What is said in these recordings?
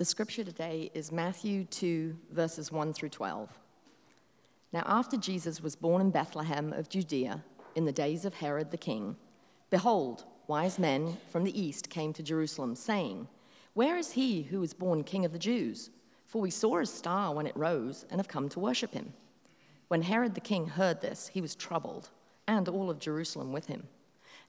The scripture today is Matthew 2, verses 1 through 12. Now, after Jesus was born in Bethlehem of Judea in the days of Herod the king, behold, wise men from the east came to Jerusalem, saying, Where is he who was born king of the Jews? For we saw his star when it rose and have come to worship him. When Herod the king heard this, he was troubled, and all of Jerusalem with him.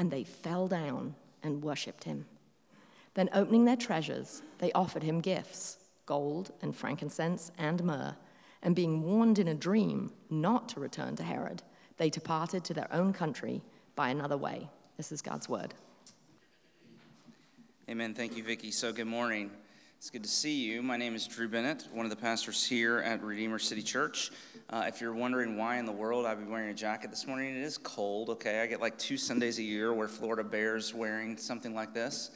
and they fell down and worshipped him. Then, opening their treasures, they offered him gifts gold and frankincense and myrrh. And being warned in a dream not to return to Herod, they departed to their own country by another way. This is God's word. Amen. Thank you, Vicki. So, good morning. It's good to see you. My name is Drew Bennett, one of the pastors here at Redeemer City Church. Uh, if you're wondering why in the world I'd be wearing a jacket this morning, it is cold, okay? I get like two Sundays a year where Florida Bears wearing something like this.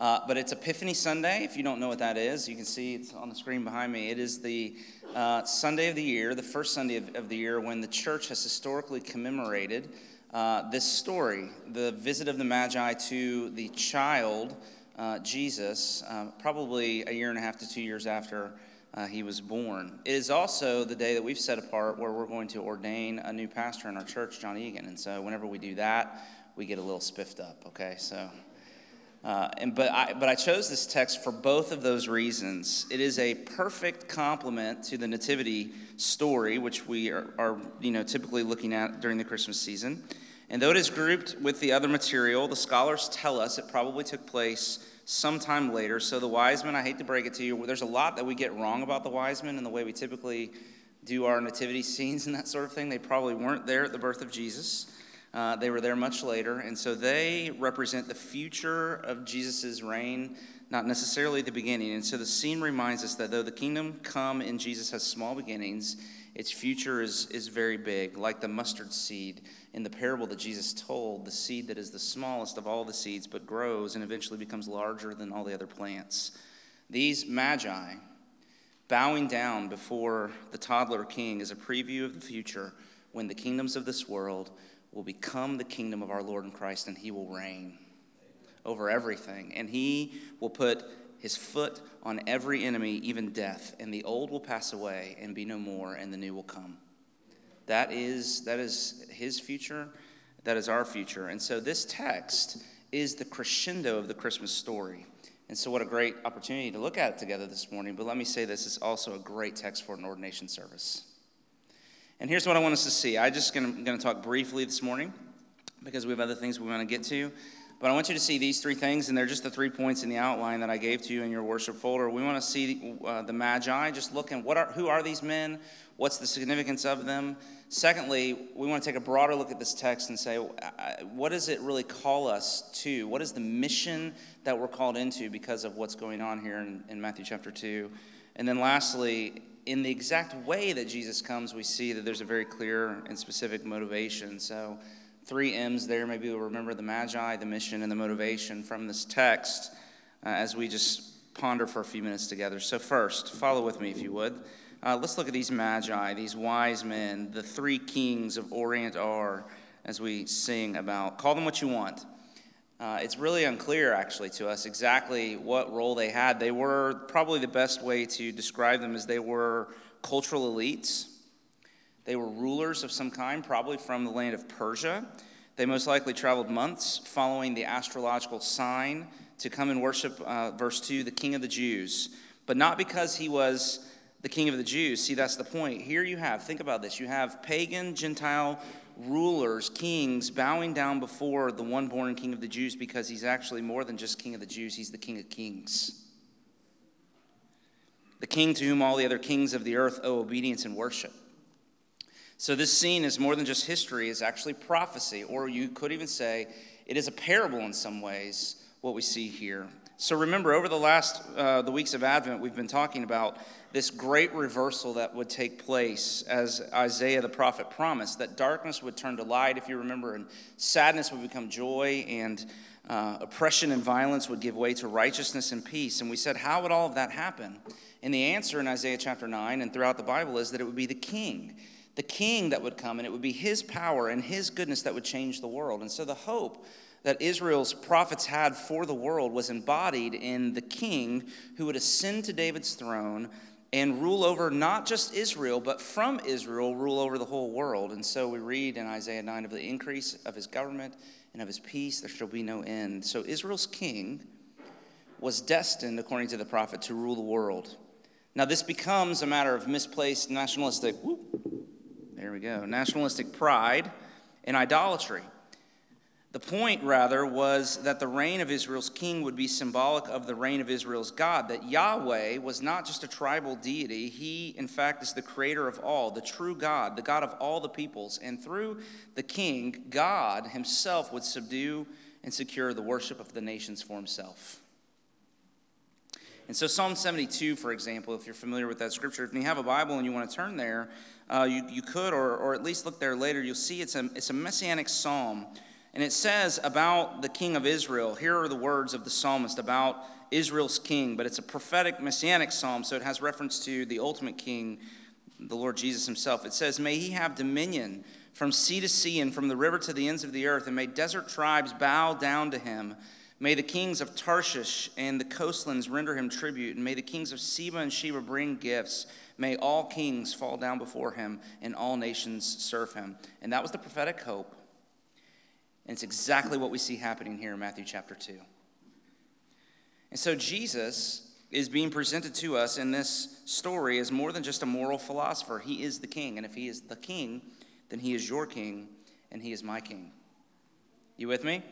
Uh, but it's Epiphany Sunday. If you don't know what that is, you can see it's on the screen behind me. It is the uh, Sunday of the year, the first Sunday of, of, the year, when the church has historically commemorated uh, this story the visit of the Magi to the child uh, Jesus, uh, probably a year and a half to two years after uh, he was born. It is also the day that we've set apart where we're going to ordain a new pastor in our church, John Egan. And so whenever we do that, we get a little spiffed up, okay? So. Uh, and, but, I, but I chose this text for both of those reasons. It is a perfect complement to the Nativity story, which we are, are you know, typically looking at during the Christmas season. And though it is grouped with the other material, the scholars tell us it probably took place sometime later. So the wise men, I hate to break it to you, there's a lot that we get wrong about the wise men and the way we typically do our nativity scenes and that sort of thing. They probably weren't there at the birth of Jesus. Uh, they were there much later, and so they represent the future of Jesus' reign, not necessarily the beginning. And so the scene reminds us that though the kingdom come in Jesus has small beginnings, its future is, is very big, like the mustard seed in the parable that Jesus told, the seed that is the smallest of all the seeds, but grows and eventually becomes larger than all the other plants. These magi, bowing down before the toddler king, is a preview of the future when the kingdoms of this world will become the kingdom of our Lord and Christ, and he will reign over everything. And he will put his foot on every enemy, even death, and the old will pass away and be no more, and the new will come. That is, that is his future, that is our future. And so this text is the crescendo of the Christmas story. And so, what a great opportunity to look at it together this morning. But let me say this is also a great text for an ordination service. And here's what I want us to see. I'm just going to talk briefly this morning because we have other things we want to get to. But I want you to see these three things, and they're just the three points in the outline that I gave to you in your worship folder. We want to see uh, the Magi, just looking what are who are these men? What's the significance of them? Secondly, we want to take a broader look at this text and say, uh, what does it really call us to? What is the mission that we're called into because of what's going on here in, in Matthew chapter 2? And then lastly, in the exact way that Jesus comes, we see that there's a very clear and specific motivation. So three M's there. Maybe we'll remember the Magi, the mission, and the motivation from this text uh, as we just ponder for a few minutes together. So, first, follow with me if you would. Uh, let's look at these Magi, these wise men, the three kings of Orient are, as we sing about. Call them what you want. Uh, it's really unclear, actually, to us exactly what role they had. They were probably the best way to describe them is they were cultural elites they were rulers of some kind, probably from the land of Persia. They most likely traveled months following the astrological sign to come and worship, uh, verse 2, the king of the Jews. But not because he was the king of the Jews. See, that's the point. Here you have, think about this, you have pagan, Gentile rulers, kings, bowing down before the one born king of the Jews because he's actually more than just king of the Jews, he's the king of kings. The king to whom all the other kings of the earth owe obedience and worship. So, this scene is more than just history, it's actually prophecy, or you could even say it is a parable in some ways, what we see here. So, remember, over the last uh, the weeks of Advent, we've been talking about this great reversal that would take place as Isaiah the prophet promised that darkness would turn to light, if you remember, and sadness would become joy, and uh, oppression and violence would give way to righteousness and peace. And we said, how would all of that happen? And the answer in Isaiah chapter 9 and throughout the Bible is that it would be the king the king that would come, and it would be his power and his goodness that would change the world. And so the hope that Israel's prophets had for the world was embodied in the king who would ascend to David's throne and rule over not just Israel, but from Israel, rule over the whole world. And so we read in Isaiah 9 of the increase of his government and of his peace, there shall be no end. So Israel's king was destined, according to the prophet, to rule the world. Now, this becomes a matter of misplaced nationalistic. Whoop, there we go. Nationalistic pride and idolatry. The point, rather, was that the reign of Israel's king would be symbolic of the reign of Israel's God, that Yahweh was not just a tribal deity. He, in fact, is the creator of all, the true God, the God of all the peoples. And through the king, God himself would subdue and secure the worship of the nations for himself. And so, Psalm 72, for example, if you're familiar with that scripture, if you have a Bible and you want to turn there, uh, you, you could, or, or at least look there later. You'll see it's a, it's a messianic psalm. And it says about the king of Israel, here are the words of the psalmist about Israel's king, but it's a prophetic messianic psalm, so it has reference to the ultimate king, the Lord Jesus himself. It says, May he have dominion from sea to sea and from the river to the ends of the earth, and may desert tribes bow down to him. May the kings of Tarshish and the coastlands render him tribute, and may the kings of Seba and Sheba bring gifts. May all kings fall down before him, and all nations serve him. And that was the prophetic hope. And it's exactly what we see happening here in Matthew chapter 2. And so Jesus is being presented to us in this story as more than just a moral philosopher. He is the king. And if he is the king, then he is your king, and he is my king. You with me?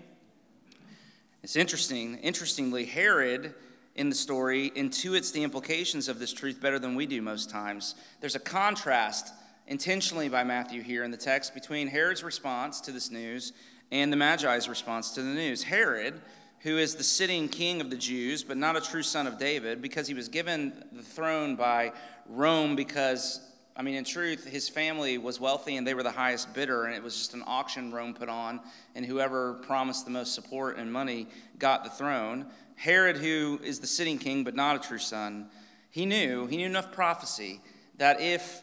It's interesting. Interestingly, Herod in the story intuits the implications of this truth better than we do most times. There's a contrast intentionally by Matthew here in the text between Herod's response to this news and the Magi's response to the news. Herod, who is the sitting king of the Jews, but not a true son of David, because he was given the throne by Rome because I mean, in truth, his family was wealthy and they were the highest bidder, and it was just an auction Rome put on, and whoever promised the most support and money got the throne. Herod, who is the sitting king but not a true son, he knew, he knew enough prophecy that if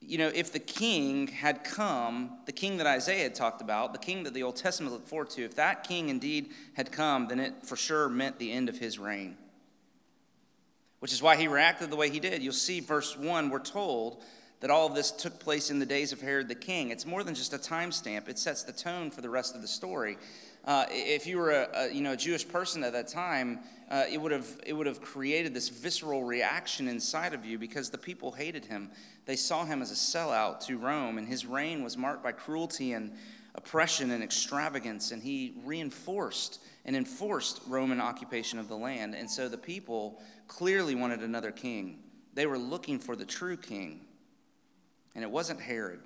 you know, if the king had come, the king that Isaiah had talked about, the king that the Old Testament looked forward to, if that king indeed had come, then it for sure meant the end of his reign which is why he reacted the way he did. You'll see, verse 1, we're told that all of this took place in the days of Herod the king. It's more than just a timestamp, it sets the tone for the rest of the story. Uh, if you were a, a, you know, a Jewish person at that time, uh, it, would have, it would have created this visceral reaction inside of you because the people hated him. They saw him as a sellout to Rome, and his reign was marked by cruelty and oppression and extravagance, and he reinforced and enforced Roman occupation of the land. And so the people clearly wanted another king. They were looking for the true king, and it wasn't Herod.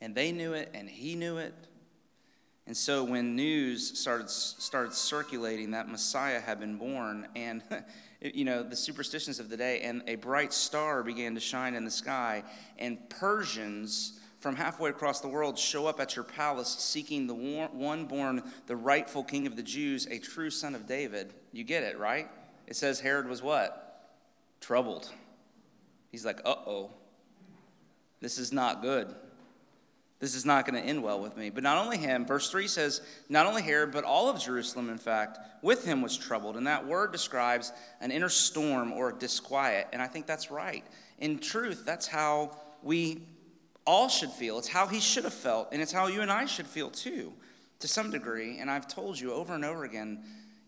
And they knew it, and he knew it. And so when news started, started circulating that Messiah had been born, and you know, the superstitions of the day, and a bright star began to shine in the sky, and Persians from halfway across the world show up at your palace seeking the one born, the rightful king of the Jews, a true son of David. You get it, right? It says Herod was what? Troubled. He's like, uh oh, this is not good. This is not going to end well with me. But not only him, verse 3 says, not only Herod, but all of Jerusalem, in fact, with him was troubled. And that word describes an inner storm or disquiet. And I think that's right. In truth, that's how we all should feel. It's how he should have felt. And it's how you and I should feel too, to some degree. And I've told you over and over again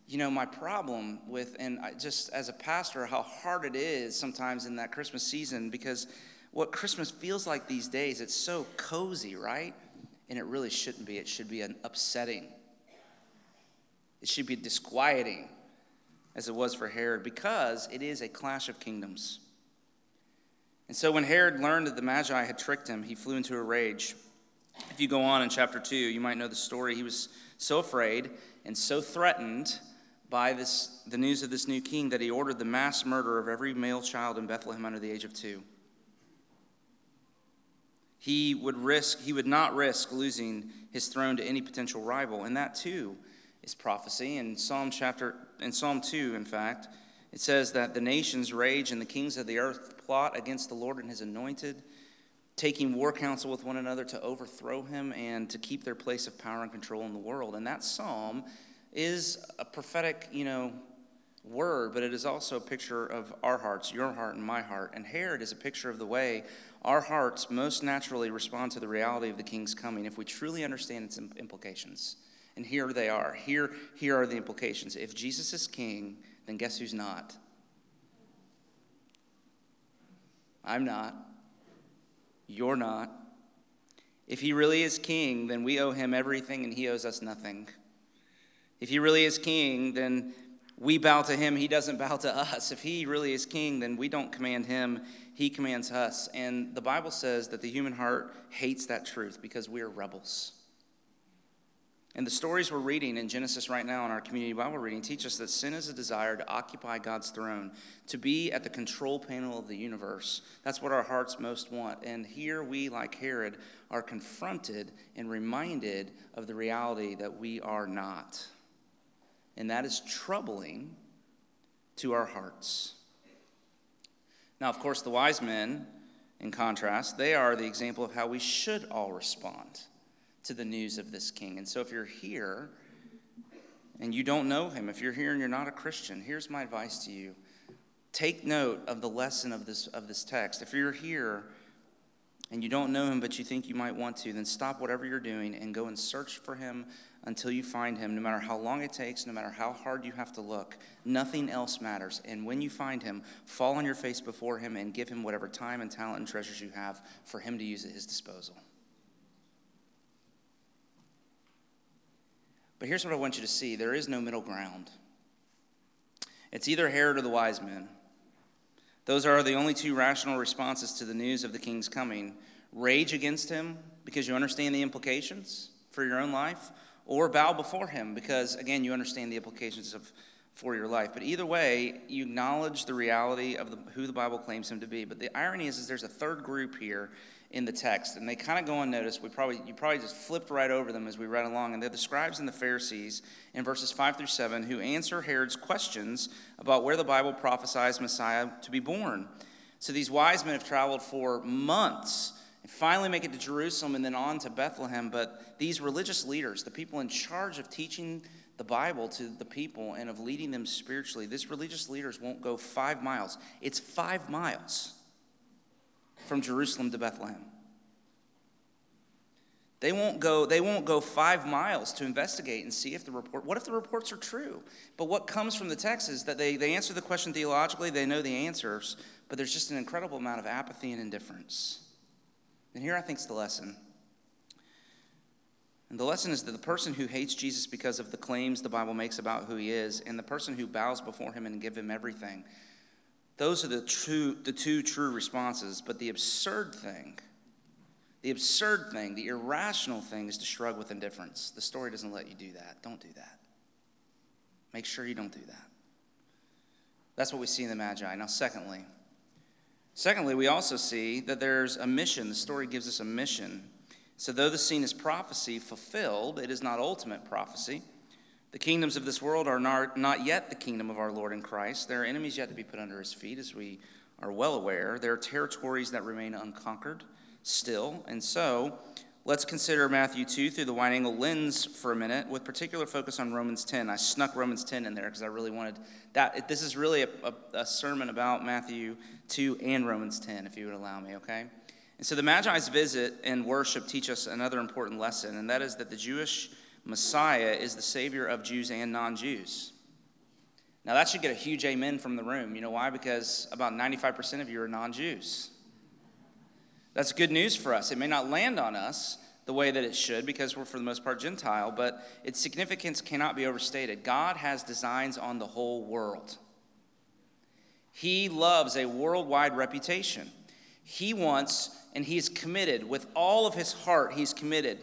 you know, my problem with, and I just as a pastor, how hard it is sometimes in that Christmas season because what Christmas feels like these days, it's so cozy, right? And it really shouldn't be. It should be an upsetting. It should be disquieting, as it was for Herod, because it is a clash of kingdoms. And so when Herod learned that the Magi had tricked him, he flew into a rage. If you go on in chapter 2, you might know the story. He was so afraid and so threatened by this, the news of this new king that he ordered the mass murder of every male child in Bethlehem under the age of two. He would risk, he would not risk losing his throne to any potential rival, and that too is prophecy. In Psalm chapter, in Psalm 2, in fact, it says that the nations rage and the kings of the earth plot against the Lord and his anointed, taking war counsel with one another to overthrow him and to keep their place of power and control in the world. And that psalm is a prophetic, you know, word, but it is also a picture of our hearts, your heart and my heart. And Herod is a picture of the way our hearts most naturally respond to the reality of the king's coming if we truly understand its implications. And here they are. Here, here are the implications. If Jesus is king, then guess who's not? I'm not. You're not. If he really is king, then we owe him everything and he owes us nothing. If he really is king, then we bow to him, he doesn't bow to us. If he really is king, then we don't command him, he commands us. And the Bible says that the human heart hates that truth because we are rebels. And the stories we're reading in Genesis right now in our community Bible reading teach us that sin is a desire to occupy God's throne, to be at the control panel of the universe. That's what our hearts most want. And here we, like Herod, are confronted and reminded of the reality that we are not. And that is troubling to our hearts. Now, of course, the wise men, in contrast, they are the example of how we should all respond to the news of this king. And so if you're here and you don't know him, if you're here and you're not a Christian, here's my advice to you. Take note of the lesson of this, of this text. If you're here and you don't know him, but you think you might want to, then stop whatever you're doing and go and search for him until you find him, no matter how long it takes, no matter how hard you have to look. Nothing else matters. And when you find him, fall on your face before him and give him whatever time and talent and treasures you have for him to use at his disposal. But here's what I want you to see there is no middle ground. It's either Herod or the wise men. Those are the only two rational responses to the news of the king's coming rage against him because you understand the implications for your own life, or bow before him because, again, you understand the implications of for your life. But either way, you acknowledge the reality of the, who the Bible claims him to be. But the irony is, is there's a third group here in the text, and they kind of go unnoticed. We probably you probably just flipped right over them as we read along, and they're the scribes and the Pharisees in verses five through seven who answer Herod's questions about where the Bible prophesies Messiah to be born. So these wise men have traveled for months and finally make it to Jerusalem and then on to Bethlehem. But these religious leaders, the people in charge of teaching the Bible to the people and of leading them spiritually, these religious leaders won't go five miles. It's five miles from Jerusalem to Bethlehem. They won't go, they won't go five miles to investigate and see if the report, what if the reports are true? But what comes from the text is that they, they answer the question theologically, they know the answers, but there's just an incredible amount of apathy and indifference. And here I think is the lesson. And the lesson is that the person who hates Jesus because of the claims the Bible makes about who he is, and the person who bows before him and give him everything, those are the, true, the two true responses. But the absurd thing, the absurd thing, the irrational thing is to shrug with indifference. The story doesn't let you do that. Don't do that. Make sure you don't do that. That's what we see in the Magi. Now, secondly, secondly, we also see that there's a mission. The story gives us a mission. So, though the scene is prophecy fulfilled, it is not ultimate prophecy. The kingdoms of this world are not yet the kingdom of our Lord and Christ. There are enemies yet to be put under his feet, as we are well aware. There are territories that remain unconquered still. And so, let's consider Matthew 2 through the wide angle lens for a minute, with particular focus on Romans 10. I snuck Romans 10 in there because I really wanted that. This is really a, a, a sermon about Matthew 2 and Romans 10, if you would allow me, okay? And so the Magi's visit and worship teach us another important lesson, and that is that the Jewish Messiah is the Savior of Jews and non Jews. Now, that should get a huge amen from the room. You know why? Because about 95% of you are non Jews. That's good news for us. It may not land on us the way that it should because we're, for the most part, Gentile, but its significance cannot be overstated. God has designs on the whole world. He loves a worldwide reputation. He wants, and he's committed with all of his heart, he's committed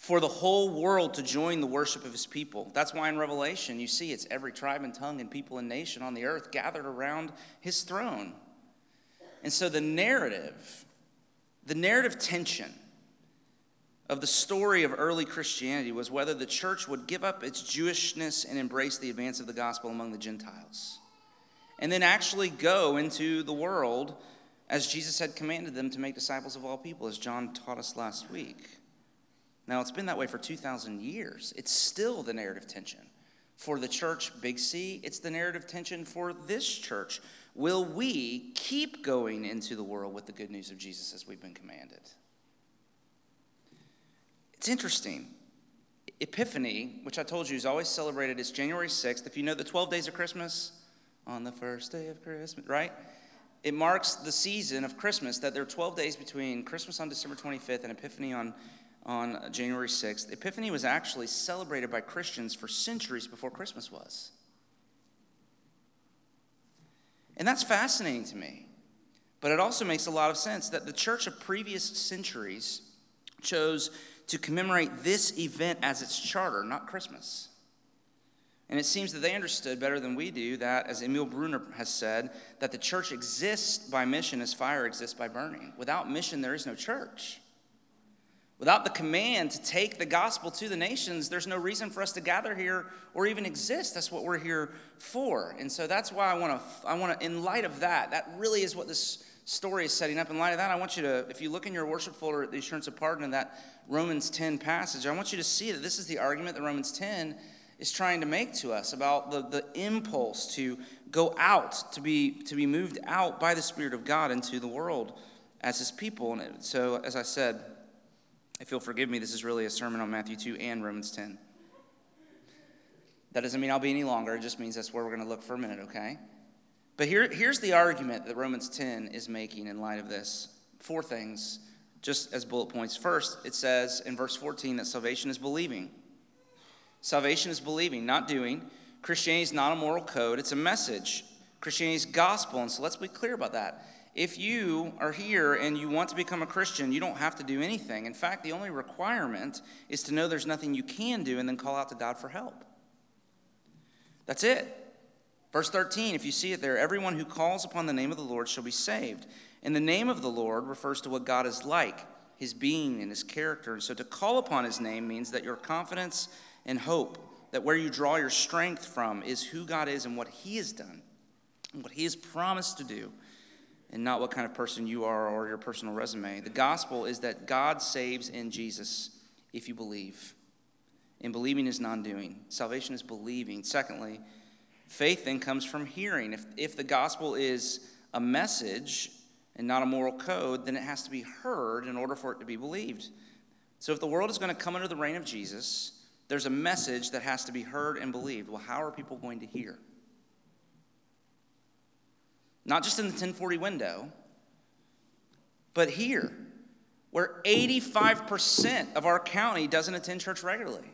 for the whole world to join the worship of his people. That's why in Revelation you see it's every tribe and tongue and people and nation on the earth gathered around his throne. And so the narrative, the narrative tension of the story of early Christianity was whether the church would give up its Jewishness and embrace the advance of the gospel among the Gentiles. And then actually go into the world as Jesus had commanded them to make disciples of all people, as John taught us last week. Now, it's been that way for 2,000 years. It's still the narrative tension. For the church, Big C, it's the narrative tension for this church. Will we keep going into the world with the good news of Jesus as we've been commanded? It's interesting. Epiphany, which I told you is always celebrated, is January 6th. If you know the 12 days of Christmas, on the first day of Christmas, right? It marks the season of Christmas, that there are 12 days between Christmas on December 25th and Epiphany on on January 6th, Epiphany was actually celebrated by Christians for centuries before Christmas was. And that's fascinating to me. But it also makes a lot of sense that the church of previous centuries chose to commemorate this event as its charter, not Christmas. And it seems that they understood better than we do that, as Emil Brunner has said, that the church exists by mission as fire exists by burning. Without mission, there is no church. Without the command to take the gospel to the nations, there's no reason for us to gather here or even exist. That's what we're here for. And so that's why I want to, I want to, in light of that, that really is what this story is setting up. In light of that, I want you to, if you look in your worship folder at the assurance of pardon in that Romans 10 passage, I want you to see that this is the argument that Romans 10 is trying to make to us about the, the impulse to go out, to be, to be moved out by the Spirit of God into the world as his people. And so, as I said, if you'll forgive me, this is really a sermon on Matthew 2 and Romans 10. That doesn't mean I'll be any longer. It just means that's where we're going to look for a minute, okay? But here, here's the argument that Romans 10 is making in light of this. Four things, just as bullet points. First, it says in verse 14 that salvation is believing. Salvation is believing, not doing. Christianity is not a moral code, it's a message. Christianity is gospel. And so let's be clear about that. If you are here and you want to become a Christian, you don't have to do anything. In fact, the only requirement is to know there's nothing you can do and then call out to God for help. That's it. Verse 13, if you see it there, everyone who calls upon the name of the Lord shall be saved. And the name of the Lord refers to what God is like, his being and his character. And so to call upon his name means that your confidence and hope, that where you draw your strength from, is who God is and what he has done, and what he has promised to do and not what kind of person you are or your personal resume. The gospel is that God saves in Jesus if you believe. And believing is non doing, salvation is believing. Secondly, faith then comes from hearing. If, if the gospel is a message and not a moral code, then it has to be heard in order for it to be believed. So if the world is going to come under the reign of Jesus, there's a message that has to be heard and believed. Well, how are people going to hear? Not just in the 1040 window, but here, where 85% of our county doesn't attend church regularly.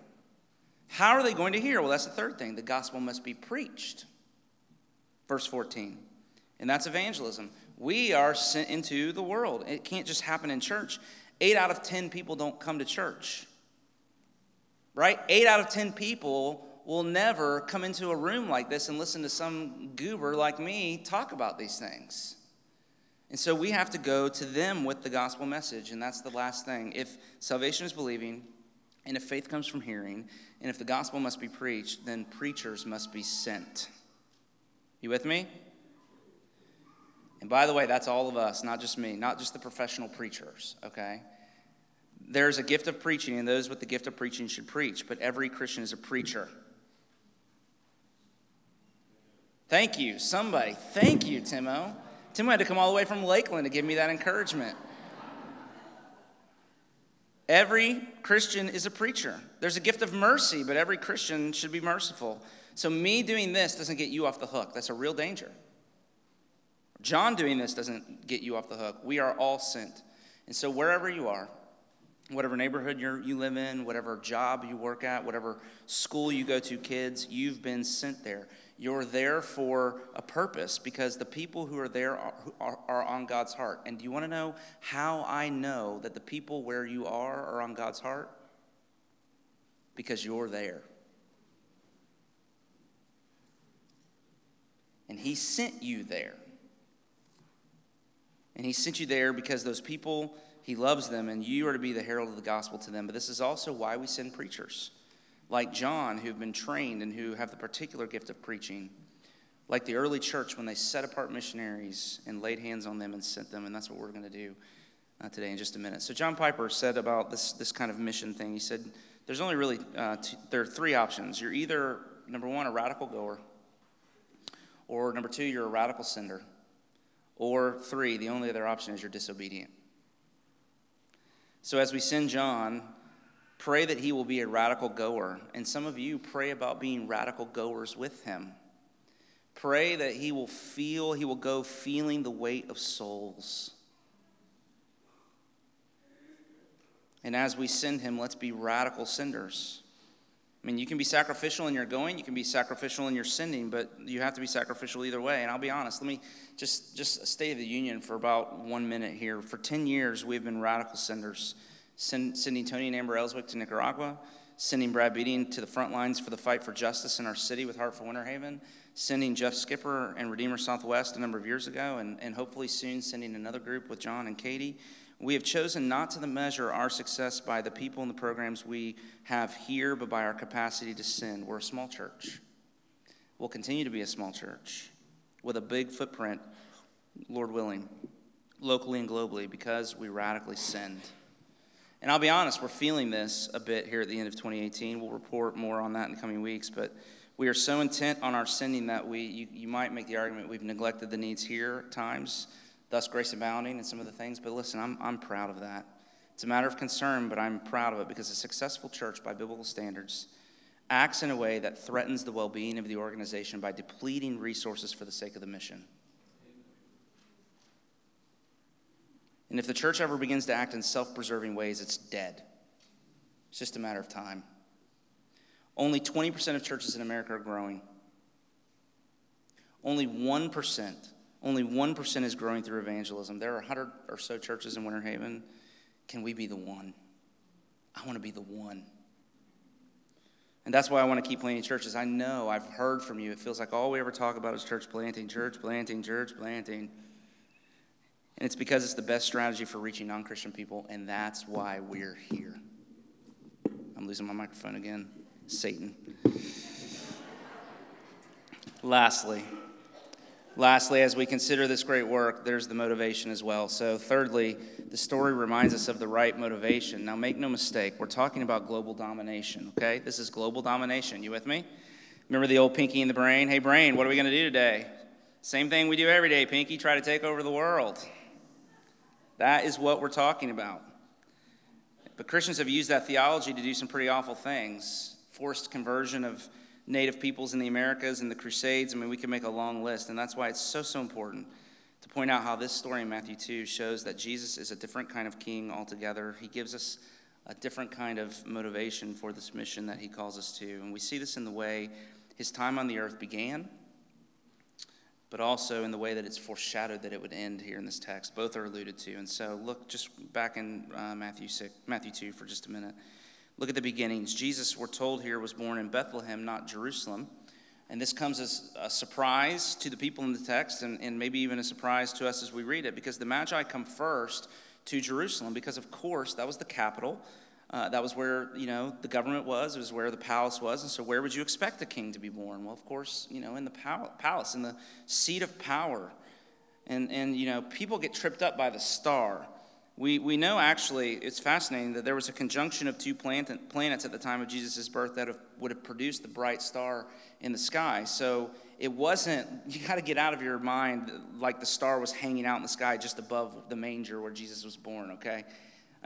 How are they going to hear? Well, that's the third thing. The gospel must be preached. Verse 14. And that's evangelism. We are sent into the world. It can't just happen in church. Eight out of 10 people don't come to church. Right? Eight out of 10 people will never come into a room like this and listen to some goober like me talk about these things. And so we have to go to them with the gospel message. And that's the last thing. If salvation is believing, and if faith comes from hearing, and if the gospel must be preached, then preachers must be sent. You with me? And by the way, that's all of us, not just me, not just the professional preachers, okay? There's a gift of preaching, and those with the gift of preaching should preach, but every Christian is a preacher. Thank you, somebody. Thank you, Timo. Timo had to come all the way from Lakeland to give me that encouragement. Every Christian is a preacher. There's a gift of mercy, but every Christian should be merciful. So, me doing this doesn't get you off the hook. That's a real danger. John doing this doesn't get you off the hook. We are all sent. And so, wherever you are, whatever neighborhood you you live in, whatever job you work at, whatever school you go to, kids, you've been sent there. You're there for a purpose because the people who are there are, are, are on God's heart. And do you want to know how I know that the people where you are are on God's heart? Because you're there. And He sent you there. And He sent you there because those people he loves them, and you are to be the herald of the gospel to them. But this is also why we send preachers, like John, who've been trained and who have the particular gift of preaching, like the early church when they set apart missionaries and laid hands on them and sent them. And that's what we're going to do uh, today in just a minute. So, John Piper said about this, this kind of mission thing, he said, There's only really, uh, two, there are three options. You're either, number one, a radical goer, or number two, you're a radical sender, or three, the only other option is you're disobedient. So as we send John, pray that he will be a radical goer. And some of you pray about being radical goers with him. Pray that he will feel, he will go feeling the weight of souls. And as we send him, let's be radical senders. I mean, you can be sacrificial in your going, you can be sacrificial in your sending, but you have to be sacrificial either way. And I'll be honest, let me just just State of the Union for about one minute here. For 10 years, we've been radical senders, send, sending Tony and Amber Ellswick to Nicaragua, sending Brad Beating to the front lines for the fight for justice in our city with Heart for Winter Haven, sending Jeff Skipper and Redeemer Southwest a number of years ago, and, and hopefully soon sending another group with John and Katie. We have chosen not to measure our success by the people and the programs we have here, but by our capacity to send. We're a small church. We'll continue to be a small church with a big footprint, Lord willing, locally and globally, because we radically send. And I'll be honest, we're feeling this a bit here at the end of 2018. We'll report more on that in the coming weeks, but we are so intent on our sending that we, you, you might make the argument we've neglected the needs here at times thus grace abounding and some of the things. But listen, I'm, I'm proud of that. It's a matter of concern, but I'm proud of it because a successful church, by biblical standards, acts in a way that threatens the well being of the organization by depleting resources for the sake of the mission. And if the church ever begins to act in self preserving ways, it's dead. It's just a matter of time. Only 20% of churches in America are growing. Only 1% only 1% is growing through evangelism. There are 100 or so churches in Winter Haven. Can we be the one? I want to be the one. And that's why I want to keep planting churches. I know I've heard from you. It feels like all we ever talk about is church planting, church planting, church planting. And it's because it's the best strategy for reaching non Christian people, and that's why we're here. I'm losing my microphone again. Satan. Lastly, Lastly, as we consider this great work, there's the motivation as well. So, thirdly, the story reminds us of the right motivation. Now, make no mistake, we're talking about global domination, okay? This is global domination. You with me? Remember the old Pinky and the Brain? Hey, brain, what are we going to do today? Same thing we do every day, Pinky, try to take over the world. That is what we're talking about. But Christians have used that theology to do some pretty awful things forced conversion of Native peoples in the Americas and the Crusades. I mean, we can make a long list, and that's why it's so, so important to point out how this story in Matthew 2 shows that Jesus is a different kind of king altogether. He gives us a different kind of motivation for this mission that he calls us to. And we see this in the way his time on the earth began, but also in the way that it's foreshadowed that it would end here in this text. Both are alluded to. And so look just back in uh, Matthew, 6, Matthew 2 for just a minute. Look at the beginnings. Jesus, we're told here, was born in Bethlehem, not Jerusalem. And this comes as a surprise to the people in the text, and, and maybe even a surprise to us as we read it, because the Magi come first to Jerusalem, because of course that was the capital. Uh, that was where you know the government was. It was where the palace was, and so where would you expect a king to be born? Well, of course, you know, in the palace, in the seat of power. And and you know, people get tripped up by the star. We, we know actually, it's fascinating that there was a conjunction of two planet, planets at the time of Jesus' birth that have, would have produced the bright star in the sky. So it wasn't, you got to get out of your mind like the star was hanging out in the sky just above the manger where Jesus was born, okay?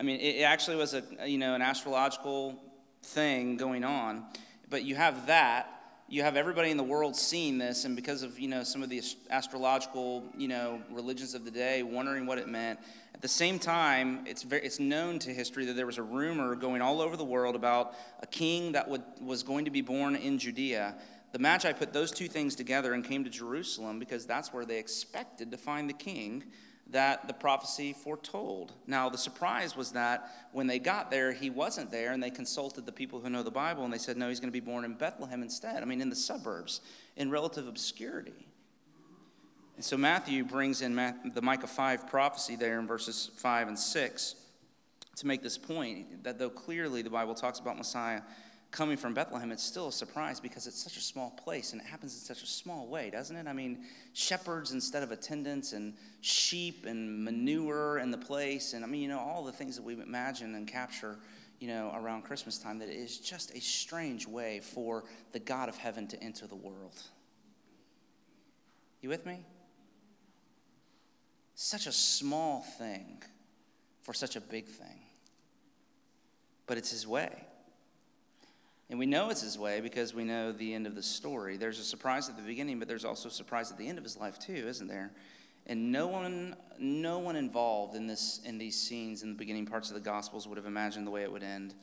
I mean, it, actually was a, you know, an astrological thing going on. But you have that, you have everybody in the world seeing this, and because of you know some of the astrological you know religions of the day, wondering what it meant. At the same time, it's very, it's known to history that there was a rumor going all over the world about a king that would, was going to be born in Judea. The Magi put those two things together and came to Jerusalem because that's where they expected to find the king that the prophecy foretold. Now, the surprise was that when they got there, he wasn't there, and they consulted the people who know the Bible, and they said, no, he's going to be born in Bethlehem instead. I mean, in the suburbs, in relative obscurity. And so Matthew brings in the Micah 5 prophecy there in verses 5 and 6 to make this point that though clearly the Bible talks about Messiah coming from Bethlehem, it's still a surprise because it's such a small place and it happens in such a small way, doesn't it? I mean, shepherds instead of attendants and sheep and manure in the place. And I mean, you know, all the things that we imagine and capture, you know, around Christmas time, that it is just a strange way for the God of heaven to enter the world. You with me? Such a small thing for such a big thing. But it's his way. And we know it's his way because we know the end of the story. There's a surprise at the beginning, but there's also a surprise at the end of his life too, isn't there? And no one, no one involved in this in these scenes in the beginning parts of the Gospels would have imagined the way it would end,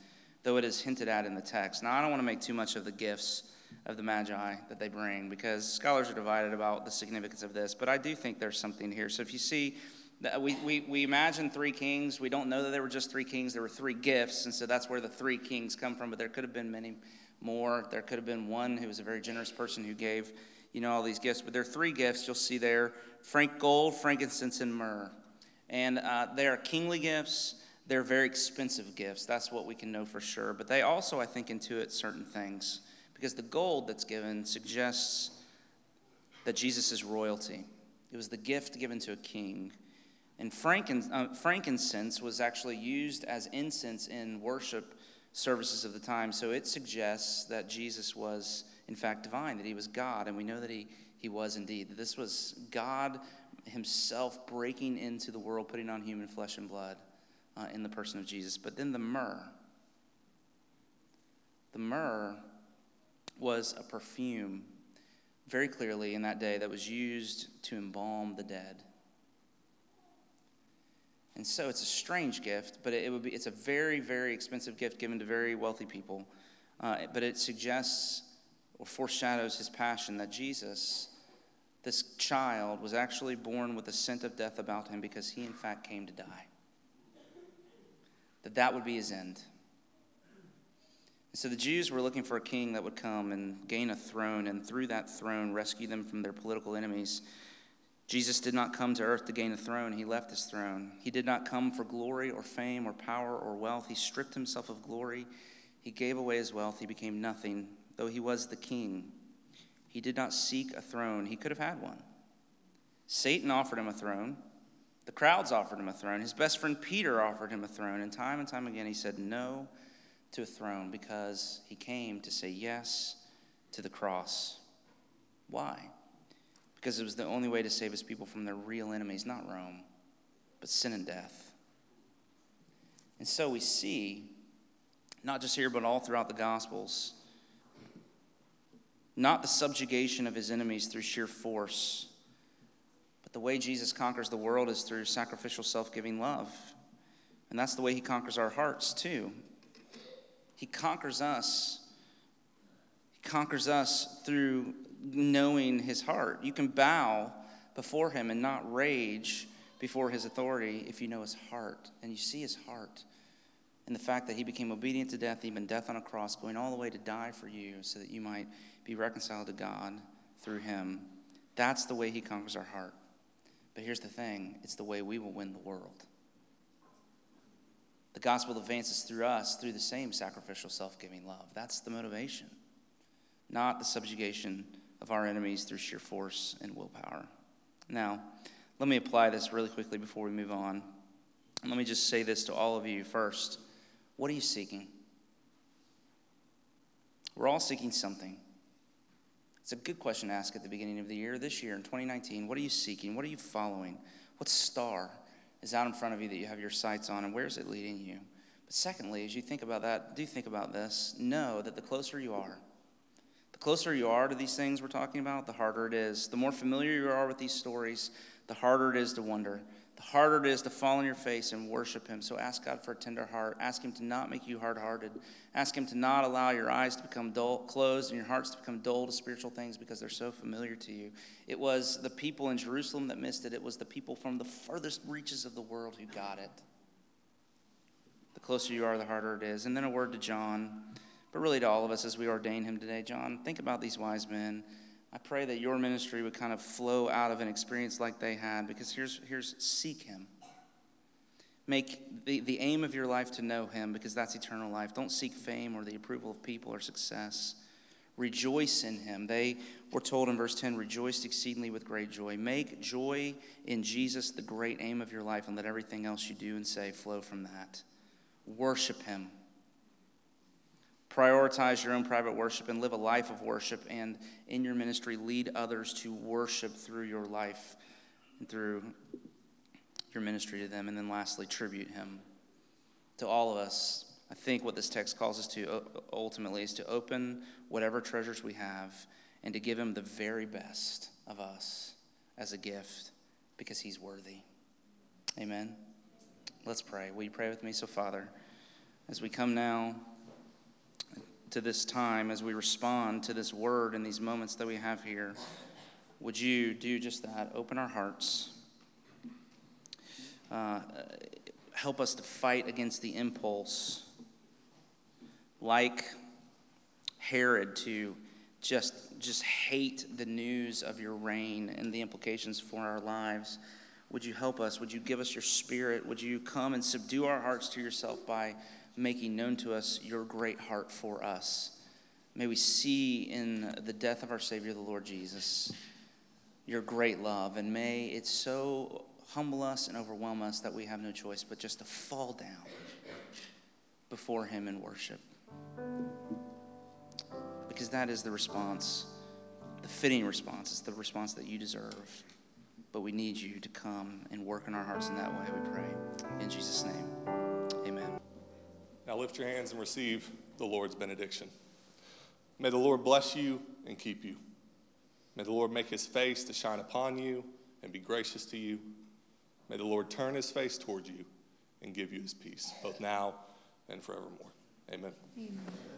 though it is hinted at in the text. Now I don't want to make too much of the gifts of the Magi that they bring because scholars are divided about the significance of this, but I do think there's something here. So if you see we, we, we imagine three kings. We don't know that there were just three kings. There were three gifts, and so that's where the three kings come from. But there could have been many more. There could have been one who was a very generous person who gave, you know, all these gifts. But there are three gifts you'll see there: frank gold, frankincense, and myrrh. And uh, they are kingly gifts. They're very expensive gifts. That's what we can know for sure. But they also, I think, intuit certain things because the gold that's given suggests that Jesus is royalty. It was the gift given to a king. And uh, frankincense was actually used as incense in worship services of the time. So it suggests that Jesus was, in fact, divine, that he was God. And we know that he, he was indeed. That this was God himself breaking into the world, putting on human flesh and blood uh, in the person of Jesus. But then the myrrh. The myrrh was a perfume, very clearly in that day, that was used to embalm the dead. And so it's a strange gift, but it would be, it's a very, very expensive gift given to very wealthy people. Uh, but it suggests or foreshadows his passion that Jesus, this child, was actually born with a scent of death about him because he, in fact, came to die. That that would be his end. And so the Jews were looking for a king that would come and gain a throne, and through that throne, rescue them from their political enemies. Jesus did not come to earth to gain a throne, he left his throne. He did not come for glory or fame or power or wealth. He stripped himself of glory. He gave away his wealth. He became nothing, though he was the king. He did not seek a throne, he could have had one. Satan offered him a throne. The crowds offered him a throne. His best friend Peter offered him a throne. And time and time again, he said no to a throne because he came to say yes to the cross. Why? Because it was the only way to save his people from their real enemies, not Rome, but sin and death. And so we see, not just here, but all throughout the Gospels, not the subjugation of his enemies through sheer force, but the way Jesus conquers the world is through sacrificial, self giving love. And that's the way he conquers our hearts, too. He conquers us. He conquers us through knowing his heart. You can bow before him and not rage before his authority if you know his heart and you see his heart. And the fact that he became obedient to death, even death on a cross, going all the way to die for you so that you might be reconciled to God through him. That's the way he conquers our heart. But here's the thing it's the way we will win the world. The gospel advances through us through the same sacrificial, self giving love. That's the motivation, not the subjugation of our enemies through sheer force and willpower. Now, let me apply this really quickly before we move on. let me just say this to all of you first. What are you seeking? We're all seeking something. It's a good question to ask at the beginning of the year, this year in 2019. What are you seeking? What are you following? What star is out in front of you that you have your sights on, and where is it leading you? But secondly, as you think about that, do think about this. Know that the closer you are, The closer you are to these things we're talking about, the harder it is. The more familiar you are with these stories, the harder it is to wonder. The harder it is to fall on your face and worship Him. So ask God for a tender heart. Ask Him to not make you hard hearted. Ask Him to not allow your eyes to become dull, closed and your hearts to become dull to spiritual things because they're so familiar to you. It was the people in Jerusalem that missed it, it was the people from the furthest reaches of the world who got it. The closer you are, the harder it is. And then a word to John, but really to all of us as we ordain him today. John, think about these wise men. I pray that your ministry would kind of flow out of an experience like they had, because here's, here's seek him. Make the, the aim of your life to know him, because that's eternal life. Don't seek fame or the approval of people or success. Rejoice in him. They were told in verse 10 rejoice exceedingly with great joy. Make joy in Jesus the great aim of your life, and let everything else you do and say flow from that. Worship him prioritize your own private worship and live a life of worship and in your ministry lead others to worship through your life and through your ministry to them. And then lastly tribute him to all of us. I think what this text calls us to ultimately is to open whatever treasures we have and to give him the very best of us as a gift because he's worthy. Amen. Let's pray. Will you pray with me? So father as we come now to this time, as we respond to this word and these moments that we have here, would you do just that? Open our hearts. Uh, help us to fight against the impulse, like Herod, to just, just hate the news of your reign and the implications for our lives. Would you help us? Would you give us your spirit? Would you come and subdue our hearts to yourself by making known to us your great heart for us. May we see in the death of our Savior, the Lord Jesus, your great love, and may it so humble us and overwhelm us that we have no choice but just to fall down before Him in worship. Because that is the response, the fitting response. It's the response that you deserve. But we need you to come and work in our hearts in that way, we pray. In Jesus' name. Now lift your hands and receive the Lord's benediction. May the Lord bless you and keep you. May the Lord make his face to shine upon you and be gracious to you. May the Lord turn his face toward you and give you his peace, both now and forevermore. Amen. Amen.